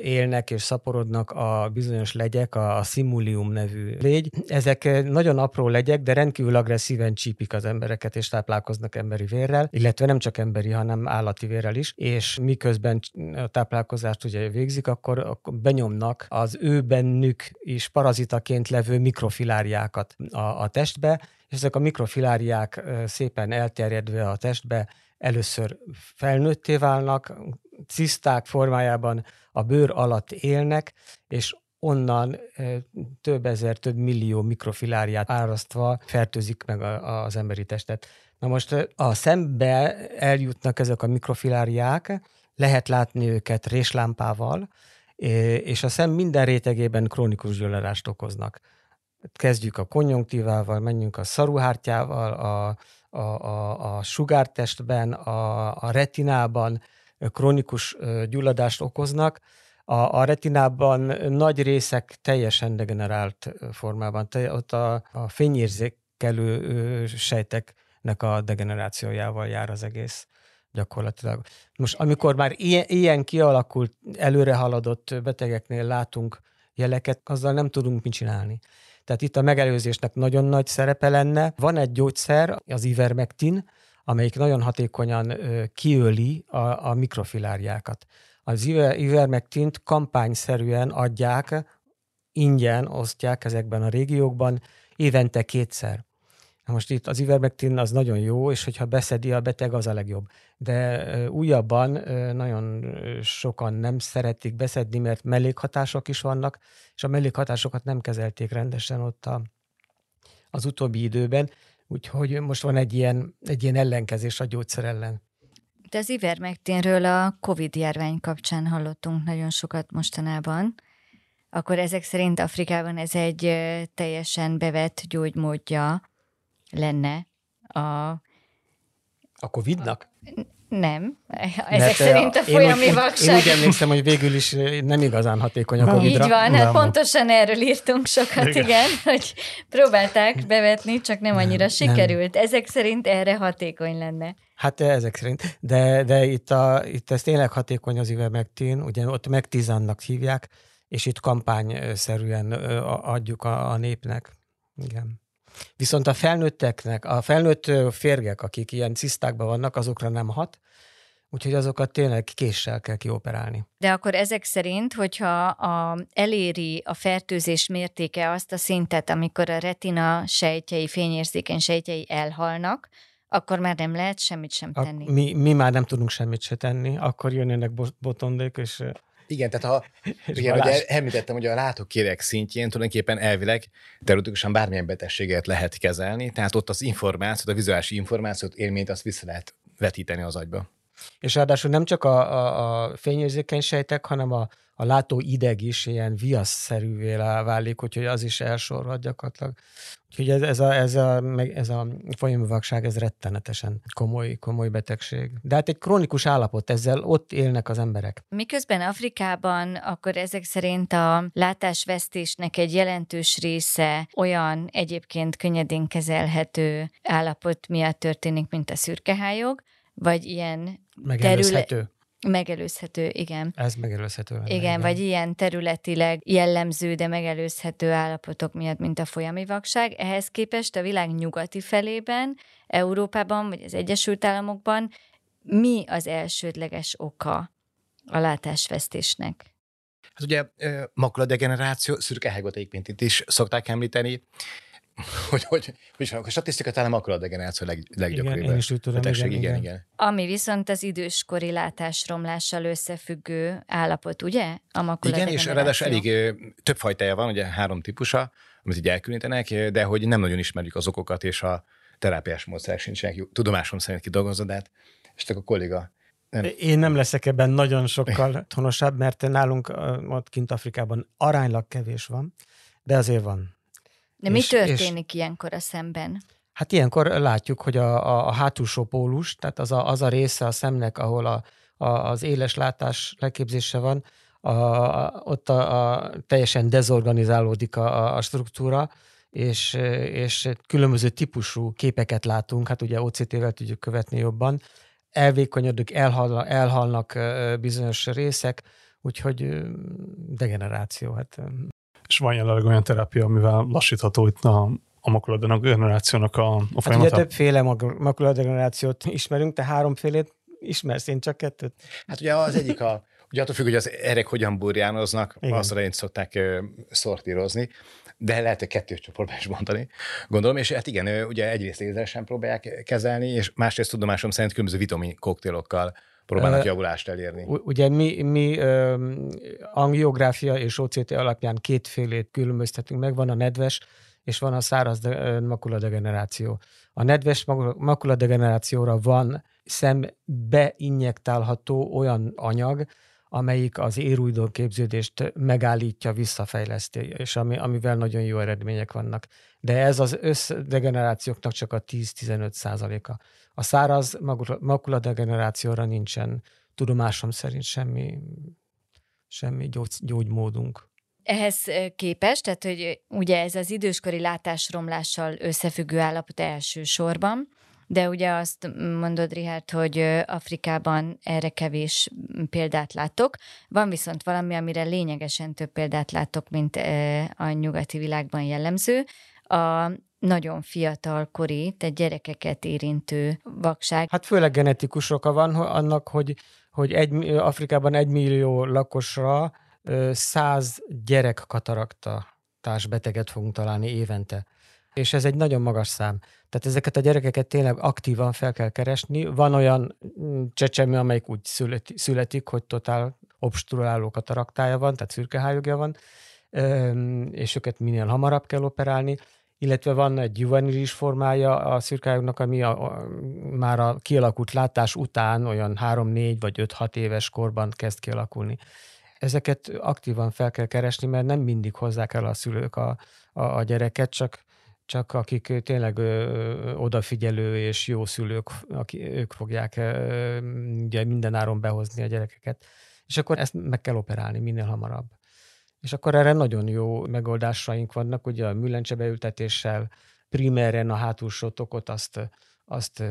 élnek és szaporodnak a bizonyos legyek, a, a simulium nevű légy. Ezek nagyon apró legyek, de rendkívül agresszíven csípik az embereket, és táplálkoznak emberi vérrel, illetve nem csak emberi, hanem állati vérrel is, és miközben a táplálkozást ugye végzik, akkor, akkor benyomnak az ő bennük is parazitaként levő mikrofiláriákat a, a testbe, és ezek a mikrofiláriák szépen elterjedve a testbe először felnőtté válnak, ciszták formájában a bőr alatt élnek, és onnan több ezer, több millió mikrofiláriát árasztva fertőzik meg az emberi testet. Na most a szembe eljutnak ezek a mikrofiláriák, lehet látni őket réslámpával, és a szem minden rétegében krónikus gyulladást okoznak. Kezdjük a konjunktívával, menjünk a szaruhártyával, a, a, a, a sugártestben, a, a retinában, krónikus gyulladást okoznak. A, a retinában nagy részek teljesen degenerált formában. Te, ott a, a fényérzékelő sejteknek a degenerációjával jár az egész gyakorlatilag. Most amikor már ilyen, ilyen kialakult, előre haladott betegeknél látunk jeleket, azzal nem tudunk mit csinálni. Tehát itt a megelőzésnek nagyon nagy szerepe lenne. Van egy gyógyszer, az ivermectin, amelyik nagyon hatékonyan kiöli a, a mikrofiláriákat. Az ivermektint kampányszerűen adják, ingyen osztják ezekben a régiókban, évente kétszer. Na most itt az ivermectin az nagyon jó, és hogyha beszedi a beteg, az a legjobb. De újabban nagyon sokan nem szeretik beszedni, mert mellékhatások is vannak, és a mellékhatásokat nem kezelték rendesen ott a, az utóbbi időben, Úgyhogy most van egy ilyen, egy ilyen ellenkezés a gyógyszer ellen. De az ivermectinről a COVID járvány kapcsán hallottunk nagyon sokat mostanában. Akkor ezek szerint Afrikában ez egy teljesen bevett gyógymódja lenne a... A COVID-nak? Nem. Ezek Mert szerint a folyami én vakság. Én úgy emlékszem, hogy végül is nem igazán hatékony a covid Így van, hát pontosan erről írtunk sokat, igen. igen, hogy próbálták bevetni, csak nem annyira nem, sikerült. Nem. Ezek szerint erre hatékony lenne. Hát ezek szerint. De, de itt, a, itt ez tényleg hatékony az ivermectin, ugye ott megtizannak hívják, és itt kampányszerűen adjuk a, a népnek. Igen. Viszont a felnőtteknek, a felnőtt férgek, akik ilyen cisztákban vannak, azokra nem hat, úgyhogy azokat tényleg késsel kell kioperálni. De akkor ezek szerint, hogyha a, eléri a fertőzés mértéke azt a szintet, amikor a retina sejtjei, fényérzékeny sejtjei elhalnak, akkor már nem lehet semmit sem tenni. A, mi, mi már nem tudunk semmit se tenni, akkor jönnek botondék, és igen, tehát ha (laughs) igen, ugye említettem, hogy a látókérek szintjén tulajdonképpen elvileg teoretikusan bármilyen betegséget lehet kezelni, tehát ott az információt, a vizuális információt, élményt azt vissza lehet vetíteni az agyba. És ráadásul nem csak a, a, a fényérzékeny sejtek, hanem a, a látó ideg is ilyen viaszszerűvé válik, úgyhogy az is elsorvad gyakorlatilag. Úgyhogy ez, ez, a, ez, a, ez a folyamvakság, ez rettenetesen komoly, komoly betegség. De hát egy krónikus állapot, ezzel ott élnek az emberek. Miközben Afrikában akkor ezek szerint a látásvesztésnek egy jelentős része olyan egyébként könnyedén kezelhető állapot miatt történik, mint a szürkehályog, vagy ilyen Megelőzhető. Terüle- Megelőzhető, igen. Ez megelőzhető. igen, igen, vagy ilyen területileg jellemző, de megelőzhető állapotok miatt, mint a folyami vakság. Ehhez képest a világ nyugati felében, Európában, vagy az Egyesült Államokban mi az elsődleges oka a látásvesztésnek? Hát ugye makuladegeneráció, szürke itt is szokták említeni, (laughs) hogy, hogy, hogy a statisztika talán makuladegeneráció leg, leggyakoribb. Igen, én is tudom, betegség, igen, igen, igen. igen. Ami viszont az időskori látásromlással összefüggő állapot, ugye? A Igen, és ráadásul elég több fajtája van, ugye három típusa, amit így elkülönítenek, de hogy nem nagyon ismerjük az okokat, és a terápiás módszerek sincsenek tudomásom szerint kidolgozva, de hát, és csak a kolléga nem. Én nem leszek ebben nagyon sokkal tonosabb, mert nálunk ott kint Afrikában aránylag kevés van, de azért van. De mi és, történik és, ilyenkor a szemben? Hát ilyenkor látjuk, hogy a, a, a hátulsó pólus, tehát az a, az a része a szemnek, ahol a, a, az éles látás leképzése van, a, a, ott a, a, teljesen dezorganizálódik a, a struktúra, és, és különböző típusú képeket látunk, hát ugye OCT-vel tudjuk követni jobban, elvékonyodik, elhal, elhalnak bizonyos részek, úgyhogy degeneráció. Hát és van jelenleg olyan terápia, amivel lassítható itt a, a makuladegenerációnak a, a folyamatát? Hát ugye többféle makuladegenerációt ismerünk, te háromfélét ismersz, én csak kettőt. Hát ugye az egyik a, ugye attól függ, hogy az erek hogyan burjánoznak, Igen. azt szerint szokták uh, szortírozni, de lehet, hogy kettős csoportban is mondani, gondolom, és hát igen, ugye egyrészt lézeresen próbálják kezelni, és másrészt tudomásom szerint különböző vitamin koktélokkal próbálnak uh, javulást elérni. Ugye mi, mi uh, angiográfia és OCT alapján kétfélét különböztetünk meg, van a nedves, és van a száraz de, makuladegeneráció. A nedves makuladegenerációra van szembe injektálható olyan anyag, amelyik az érújdon képződést megállítja, visszafejleszti, és ami, amivel nagyon jó eredmények vannak. De ez az összdegenerációknak csak a 10-15 százaléka. A száraz makuladegenerációra nincsen tudomásom szerint semmi, semmi gyógy, gyógymódunk. Ehhez képest, tehát hogy ugye ez az időskori látásromlással összefüggő állapot elsősorban, de ugye azt mondod, Richard, hogy Afrikában erre kevés példát látok. Van viszont valami, amire lényegesen több példát látok, mint a nyugati világban jellemző. A nagyon fiatal kori, tehát gyerekeket érintő vakság. Hát főleg genetikus oka van annak, hogy, hogy egy, Afrikában egy millió lakosra száz gyerek katarakta társbeteget fogunk találni évente. És ez egy nagyon magas szám. Tehát ezeket a gyerekeket tényleg aktívan fel kell keresni. Van olyan mm, csecsemő, amelyik úgy születik, születik hogy totál obstruáló kataraktája van, tehát szürkehályogja van, és őket minél hamarabb kell operálni illetve van egy juvenilis formája a szürkályognak, ami a, a, már a kialakult látás után olyan 3-4 vagy 5-6 éves korban kezd kialakulni. Ezeket aktívan fel kell keresni, mert nem mindig hozzák el a szülők a, a, a gyereket, csak csak akik tényleg ö, odafigyelő és jó szülők, akik, ők fogják ö, ugye mindenáron behozni a gyerekeket. És akkor ezt meg kell operálni minél hamarabb. És akkor erre nagyon jó megoldásaink vannak, ugye a műlencse beültetéssel, primeren a hátulsó tokot azt, azt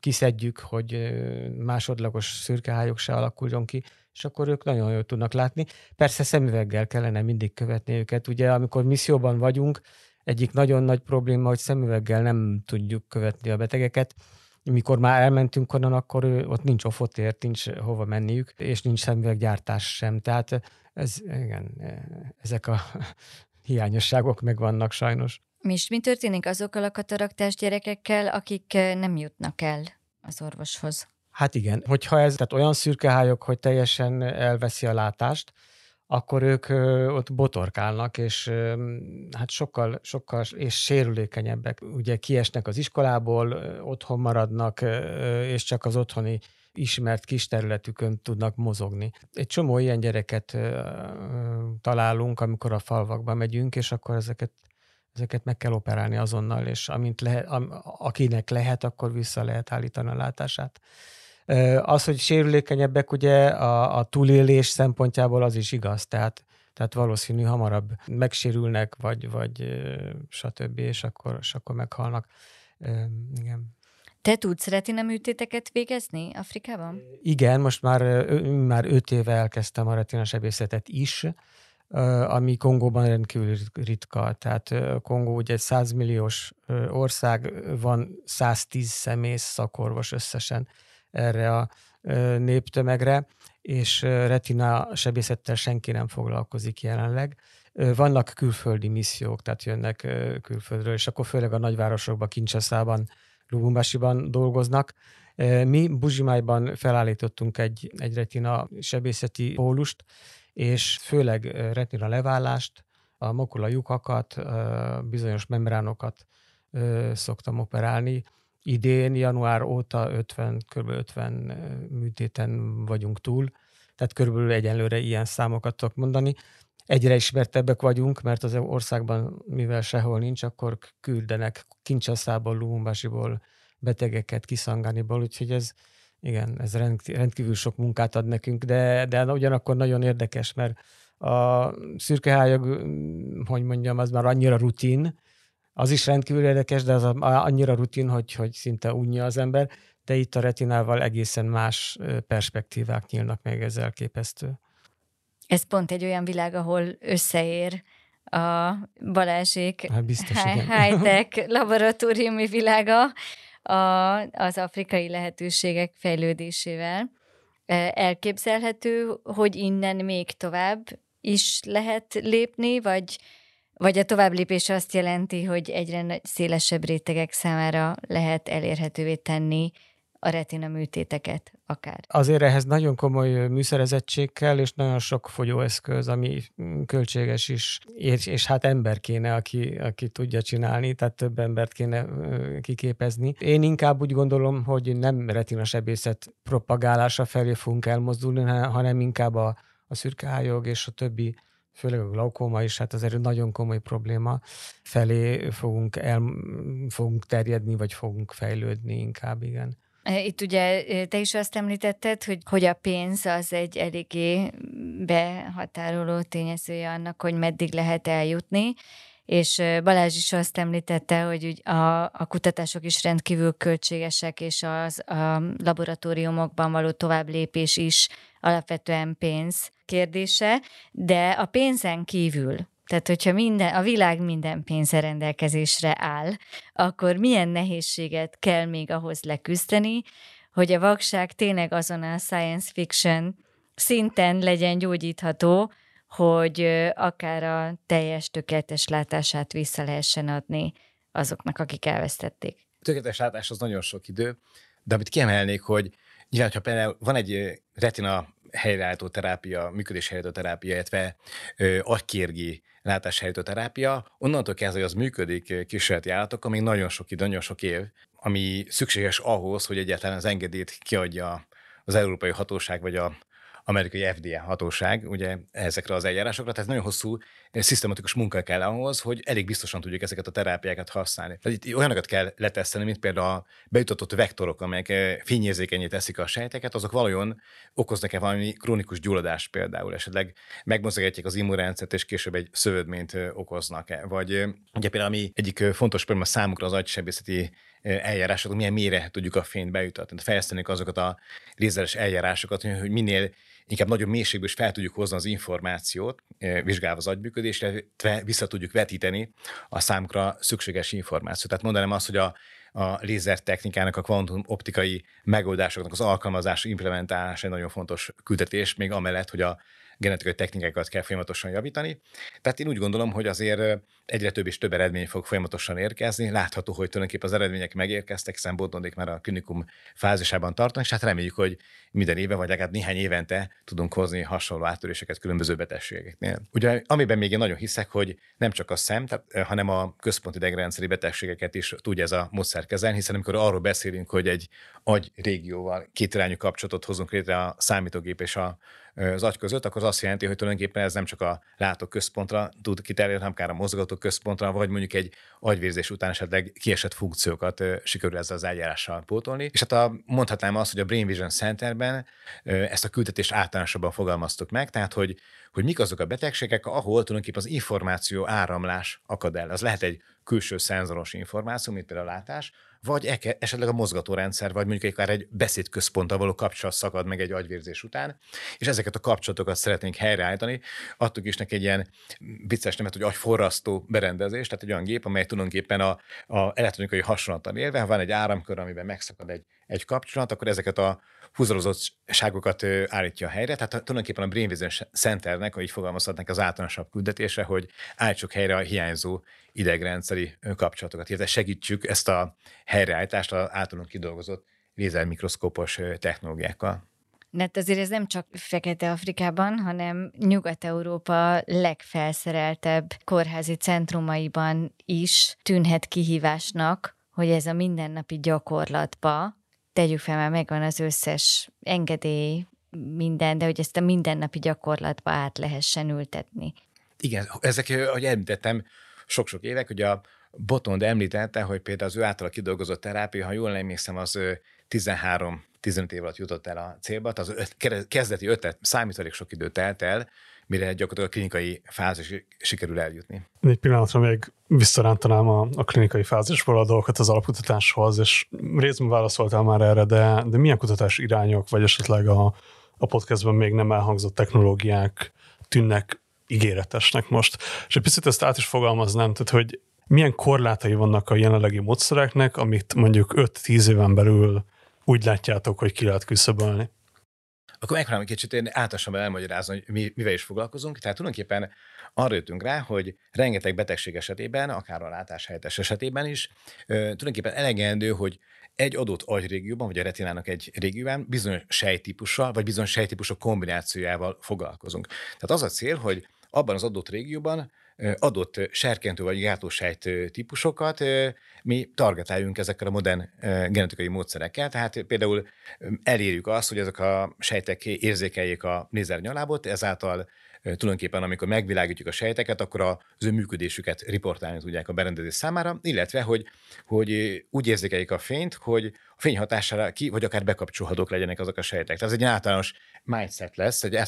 kiszedjük, hogy másodlagos szürkehályok se alakuljon ki, és akkor ők nagyon jól tudnak látni. Persze szemüveggel kellene mindig követni őket. Ugye, amikor misszióban vagyunk, egyik nagyon nagy probléma, hogy szemüveggel nem tudjuk követni a betegeket. Mikor már elmentünk onnan, akkor ott nincs ofotér, nincs hova menniük, és nincs szemüveggyártás sem. Tehát ez, igen, ezek a (laughs) hiányosságok megvannak sajnos. Mi is mi történik azokkal a kataraktás gyerekekkel, akik nem jutnak el az orvoshoz? Hát igen, hogyha ez tehát olyan szürkehályok, hogy teljesen elveszi a látást, akkor ők ott botorkálnak, és hát sokkal, sokkal és sérülékenyebbek. Ugye kiesnek az iskolából, otthon maradnak, és csak az otthoni ismert kis területükön tudnak mozogni. Egy csomó ilyen gyereket találunk, amikor a falvakba megyünk, és akkor ezeket ezeket meg kell operálni azonnal, és amint lehet, akinek lehet, akkor vissza lehet állítani a látását. Az, hogy sérülékenyebbek, ugye a, a túlélés szempontjából az is igaz, tehát, tehát valószínű hamarabb megsérülnek, vagy, vagy stb., és akkor, és akkor meghalnak. Igen. Te tudsz retinaműtéteket végezni Afrikában? Igen, most már, már öt éve elkezdtem a retinasebészetet is, ami Kongóban rendkívül ritka. Tehát Kongó ugye egy 100 milliós ország, van 110 szemész szakorvos összesen erre a néptömegre, és retina sebészettel senki nem foglalkozik jelenleg. Vannak külföldi missziók, tehát jönnek külföldről, és akkor főleg a nagyvárosokban, Kincsaszában, Lubumbasiban dolgoznak. Mi Buzsimájban felállítottunk egy, egy retina sebészeti pólust, és főleg retina leválást, a makula lyukakat, bizonyos membránokat szoktam operálni, idén, január óta 50, kb. 50 műtéten vagyunk túl, tehát körülbelül egyenlőre ilyen számokat tudok mondani. Egyre ismertebbek vagyunk, mert az országban, mivel sehol nincs, akkor küldenek Kincsaszából, Lumumbasiból betegeket, Kiszangániból, úgyhogy ez, igen, ez rendkívül sok munkát ad nekünk, de, de ugyanakkor nagyon érdekes, mert a szürkehályag, hogy mondjam, az már annyira rutin, az is rendkívül érdekes, de az annyira rutin, hogy, hogy szinte unja az ember, de itt a retinával egészen más perspektívák nyílnak meg, ez elképesztő. Ez pont egy olyan világ, ahol összeér a Balázsék hát biztos, high-tech laboratóriumi világa a, az afrikai lehetőségek fejlődésével. Elképzelhető, hogy innen még tovább is lehet lépni, vagy vagy a továbblépés azt jelenti, hogy egyre szélesebb rétegek számára lehet elérhetővé tenni a retina műtéteket akár. Azért ehhez nagyon komoly műszerezettség kell, és nagyon sok fogyóeszköz, ami költséges is, és, és hát ember kéne, aki, aki tudja csinálni, tehát több embert kéne kiképezni. Én inkább úgy gondolom, hogy nem retina sebészet propagálása felé fogunk elmozdulni, hanem inkább a, a szürkehályog és a többi főleg a glaukóma is, hát azért nagyon komoly probléma felé fogunk, el, fogunk terjedni, vagy fogunk fejlődni inkább, igen. E, itt ugye e, te is azt említetted, hogy, hogy a pénz az egy eléggé behatároló tényezője annak, hogy meddig lehet eljutni, és e, Balázs is azt említette, hogy a, a kutatások is rendkívül költségesek, és az a laboratóriumokban való tovább lépés is alapvetően pénz kérdése, de a pénzen kívül, tehát hogyha minden, a világ minden pénze rendelkezésre áll, akkor milyen nehézséget kell még ahhoz leküzdeni, hogy a vakság tényleg azon a science fiction szinten legyen gyógyítható, hogy akár a teljes tökéletes látását vissza lehessen adni azoknak, akik elvesztették. Tökéletes látás az nagyon sok idő, de amit kiemelnék, hogy nyilván, ha például van egy retina helyreállító terápia, működés helyreállító terápia, illetve agykérgi látáshelyreállító terápia, onnantól kezdve, hogy az működik kísérleti állatokkal, még nagyon sok idő, nagyon sok év, ami szükséges ahhoz, hogy egyáltalán az engedélyt kiadja az európai hatóság vagy a amerikai FDA hatóság ugye ezekre az eljárásokra, tehát nagyon hosszú, eh, szisztematikus munka kell ahhoz, hogy elég biztosan tudjuk ezeket a terápiákat használni. Tehát itt olyanokat kell leteszteni, mint például a bejutatott vektorok, amelyek eh, fényérzékenyé teszik a sejteket, azok valójában okoznak-e valami krónikus gyulladást például, esetleg megmozgatják az immunrendszert, és később egy szövődményt eh, okoznak-e. Vagy ugye például ami egyik fontos probléma számukra az agysebészeti eljárásokat, milyen mélyre tudjuk a fényt bejutatni. Fejlesztenénk azokat a lézeres eljárásokat, hogy minél inkább nagyobb mélységből is fel tudjuk hozni az információt, vizsgálva az agyműködést, illetve vissza tudjuk vetíteni a számukra szükséges információt. Tehát mondanám azt, hogy a, a lézer technikának, a kvantum optikai megoldásoknak az alkalmazása, implementálása egy nagyon fontos küldetés, még amellett, hogy a genetikai technikákat kell folyamatosan javítani. Tehát én úgy gondolom, hogy azért egyre több és több eredmény fog folyamatosan érkezni. Látható, hogy tulajdonképpen az eredmények megérkeztek, hiszen Botondék már a klinikum fázisában tartanak, és hát reméljük, hogy minden éve, vagy legalább néhány évente tudunk hozni hasonló áttöréseket különböző betegségeknél. Ugye, amiben még én nagyon hiszek, hogy nem csak a szem, tehát, hanem a központi idegrendszeri betegségeket is tudja ez a módszer kezelni, hiszen amikor arról beszélünk, hogy egy agy régióval kétirányú kapcsolatot hozunk létre a számítógép és a az agy között, akkor az azt jelenti, hogy tulajdonképpen ez nem csak a látóközpontra tud kiterjedni, hanem akár a mozgatóközpontra, vagy mondjuk egy agyvérzés után esetleg kiesett funkciókat sikerül ezzel az eljárással pótolni. És hát a, mondhatnám azt, hogy a Brain Vision Centerben ezt a küldetést általánosabban fogalmaztuk meg, tehát hogy, hogy mik azok a betegségek, ahol tulajdonképpen az információ áramlás akad el. Az lehet egy külső szenzoros információ, mint például a látás, vagy esetleg a mozgatórendszer, vagy mondjuk akár egy beszédközponttal való kapcsolat szakad meg egy agyvérzés után, és ezeket a kapcsolatokat szeretnénk helyreállítani. Adtuk is neki egy ilyen vicces nevet, hogy agyforrasztó berendezés, tehát egy olyan gép, amely tulajdonképpen a, a elektronikai hasonlattal élve, ha van egy áramkör, amiben megszakad egy, egy kapcsolat, akkor ezeket a húzalozottságokat állítja a helyre. Tehát tulajdonképpen a Brain Vision Centernek, hogy így fogalmazhatnak az általánosabb küldetése, hogy állítsuk helyre a hiányzó idegrendszeri kapcsolatokat, illetve segítsük ezt a helyreállítást az általunk kidolgozott lézermikroszkópos technológiákkal. Mert azért ez nem csak Fekete-Afrikában, hanem Nyugat-Európa legfelszereltebb kórházi centrumaiban is tűnhet kihívásnak, hogy ez a mindennapi gyakorlatba tegyük fel, már megvan az összes engedély, minden, de hogy ezt a mindennapi gyakorlatba át lehessen ültetni. Igen, ezek, ahogy említettem, sok-sok évek, hogy a Botond említette, hogy például az ő által kidolgozott terápia, ha jól emlékszem, az 13-15 év alatt jutott el a célba, tehát az kezdeti ötlet számít elég sok időt telt el, mire gyakorlatilag a klinikai fázis sikerül eljutni. Egy pillanatra még visszarántanám a, a klinikai fázisból a dolgokat az alapkutatáshoz, és részben válaszoltál már erre, de, de milyen kutatás irányok, vagy esetleg a, a podcastban még nem elhangzott technológiák tűnnek ígéretesnek most. És egy picit ezt át is fogalmaznám, tehát hogy milyen korlátai vannak a jelenlegi módszereknek, amit mondjuk 5-10 éven belül úgy látjátok, hogy ki lehet küszöbölni? Akkor megpróbálom kicsit én általánosabban elmagyarázni, hogy mi, mivel is foglalkozunk. Tehát tulajdonképpen arra jöttünk rá, hogy rengeteg betegség esetében, akár a látáshelyettes esetében is, tulajdonképpen elegendő, hogy egy adott agyrégióban, vagy a retinának egy régióban bizonyos sejtípussal, vagy bizonyos sejtípusok kombinációjával foglalkozunk. Tehát az a cél, hogy abban az adott régióban adott serkentő vagy gátlósejt típusokat mi targetáljunk ezekkel a modern genetikai módszerekkel. Tehát például elérjük azt, hogy ezek a sejtek érzékeljék a nyalábot, ezáltal tulajdonképpen amikor megvilágítjuk a sejteket, akkor az ő működésüket riportálni tudják a berendezés számára, illetve hogy, hogy úgy érzékeljék a fényt, hogy a fény hatására ki, vagy akár bekapcsolhatók legyenek azok a sejtek. Tehát ez egy általános mindset lesz, egy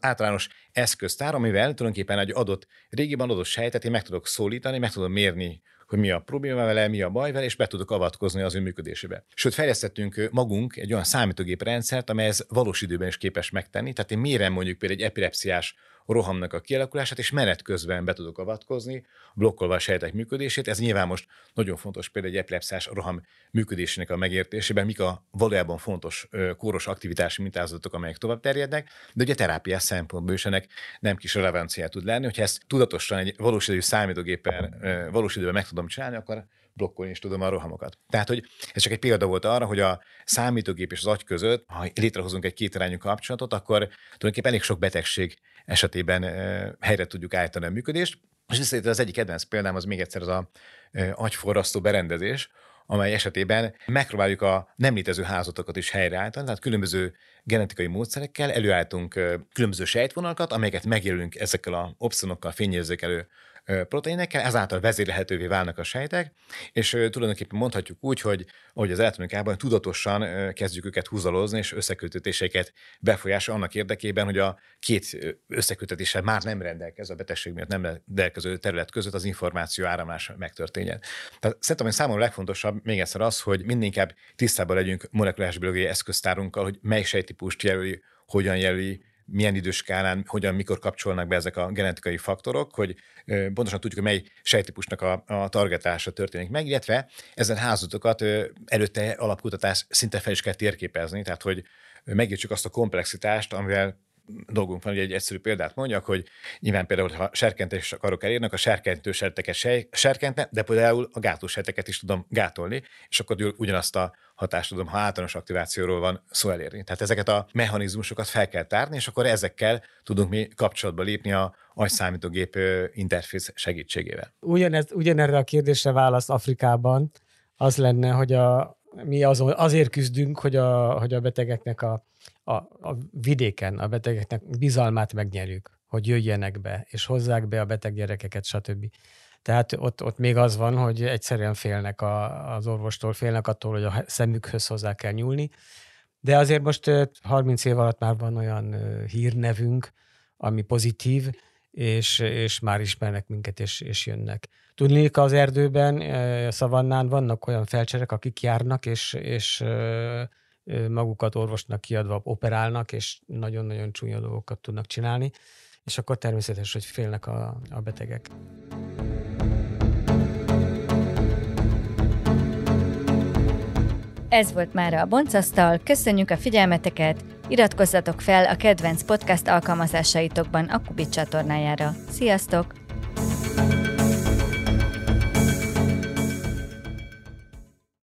általános eszköztár, amivel tulajdonképpen egy adott régiban adott sejtet én meg tudok szólítani, meg tudom mérni, hogy mi a probléma vele, mi a baj vele, és be tudok avatkozni az ő működésébe. Sőt, fejlesztettünk magunk egy olyan számítógép rendszert, amely ez valós időben is képes megtenni. Tehát én mérem mondjuk például egy epilepsziás rohamnak a kialakulását, és menet közben be tudok avatkozni, blokkolva a sejtek működését. Ez nyilván most nagyon fontos például egy epilepsziás roham működésének a megértésében, mik a valójában fontos kóros aktivitási mintázatok, amelyek tovább terjednek, de ugye terápiás szempontból is ennek nem kis relevanciát tud lenni, hogyha ezt tudatosan egy valós idejű számítógéppel valós időben meg tudom csinálni, akkor blokkolni is tudom a rohamokat. Tehát, hogy ez csak egy példa volt arra, hogy a számítógép és az agy között, ha létrehozunk egy kétirányú kapcsolatot, akkor tulajdonképpen elég sok betegség esetében helyre tudjuk állítani a működést. És szerintem az egyik kedvenc példám az még egyszer az a agyforrasztó berendezés, amely esetében megpróbáljuk a nem létező házatokat is helyreállítani, tehát különböző genetikai módszerekkel előállítunk különböző sejtvonalakat, amelyeket megjelölünk ezekkel a opszonokkal, fényérzékelő proteinekkel, ezáltal vezérelhetővé válnak a sejtek, és tulajdonképpen mondhatjuk úgy, hogy ahogy az elektronikában tudatosan kezdjük őket húzalozni, és összekötetéseket befolyásol annak érdekében, hogy a két összekötetéssel már nem rendelkező, a betegség miatt nem rendelkező terület között az információ áramlás megtörténjen. Tehát szerintem, hogy számomra legfontosabb még egyszer az, hogy inkább tisztában legyünk molekuláris biológiai eszköztárunkkal, hogy mely sejtípust jelöli, hogyan jelöli, milyen időskálán, hogyan, mikor kapcsolnak be ezek a genetikai faktorok, hogy pontosan tudjuk, hogy mely sejtípusnak a, a targetása történik meg, illetve ezen házatokat előtte alapkutatás szinte fel is kell térképezni, tehát hogy megértsük azt a komplexitást, amivel dolgunk van, hogy egy egyszerű példát mondjak, hogy nyilván például, ha serkentést akarok elérni, a serkentő serteket serkentne, de például a gátlóserteket is tudom gátolni, és akkor ugyanazt a hatást tudom, ha általános aktivációról van szó elérni. Tehát ezeket a mechanizmusokat fel kell tárni, és akkor ezekkel tudunk mi kapcsolatba lépni a agyszámítógép interfész segítségével. Ugyanez, ugyanerre a kérdésre válasz Afrikában az lenne, hogy a, mi azon, azért küzdünk, hogy a, hogy a betegeknek a a, a vidéken a betegeknek bizalmát megnyerjük, hogy jöjjenek be, és hozzák be a beteg gyerekeket, stb. Tehát ott, ott még az van, hogy egyszerűen félnek a, az orvostól, félnek attól, hogy a szemükhöz hozzá kell nyúlni. De azért most 30 év alatt már van olyan hírnevünk, ami pozitív, és, és már ismernek minket, és, és jönnek. Tudnék az erdőben, a szavannán vannak olyan felcserek, akik járnak, és, és magukat orvosnak kiadva operálnak, és nagyon-nagyon csúnya dolgokat tudnak csinálni, és akkor természetes, hogy félnek a, a betegek. Ez volt már a Boncasztal, köszönjük a figyelmeteket, iratkozzatok fel a kedvenc podcast alkalmazásaitokban a Kubit csatornájára. Sziasztok!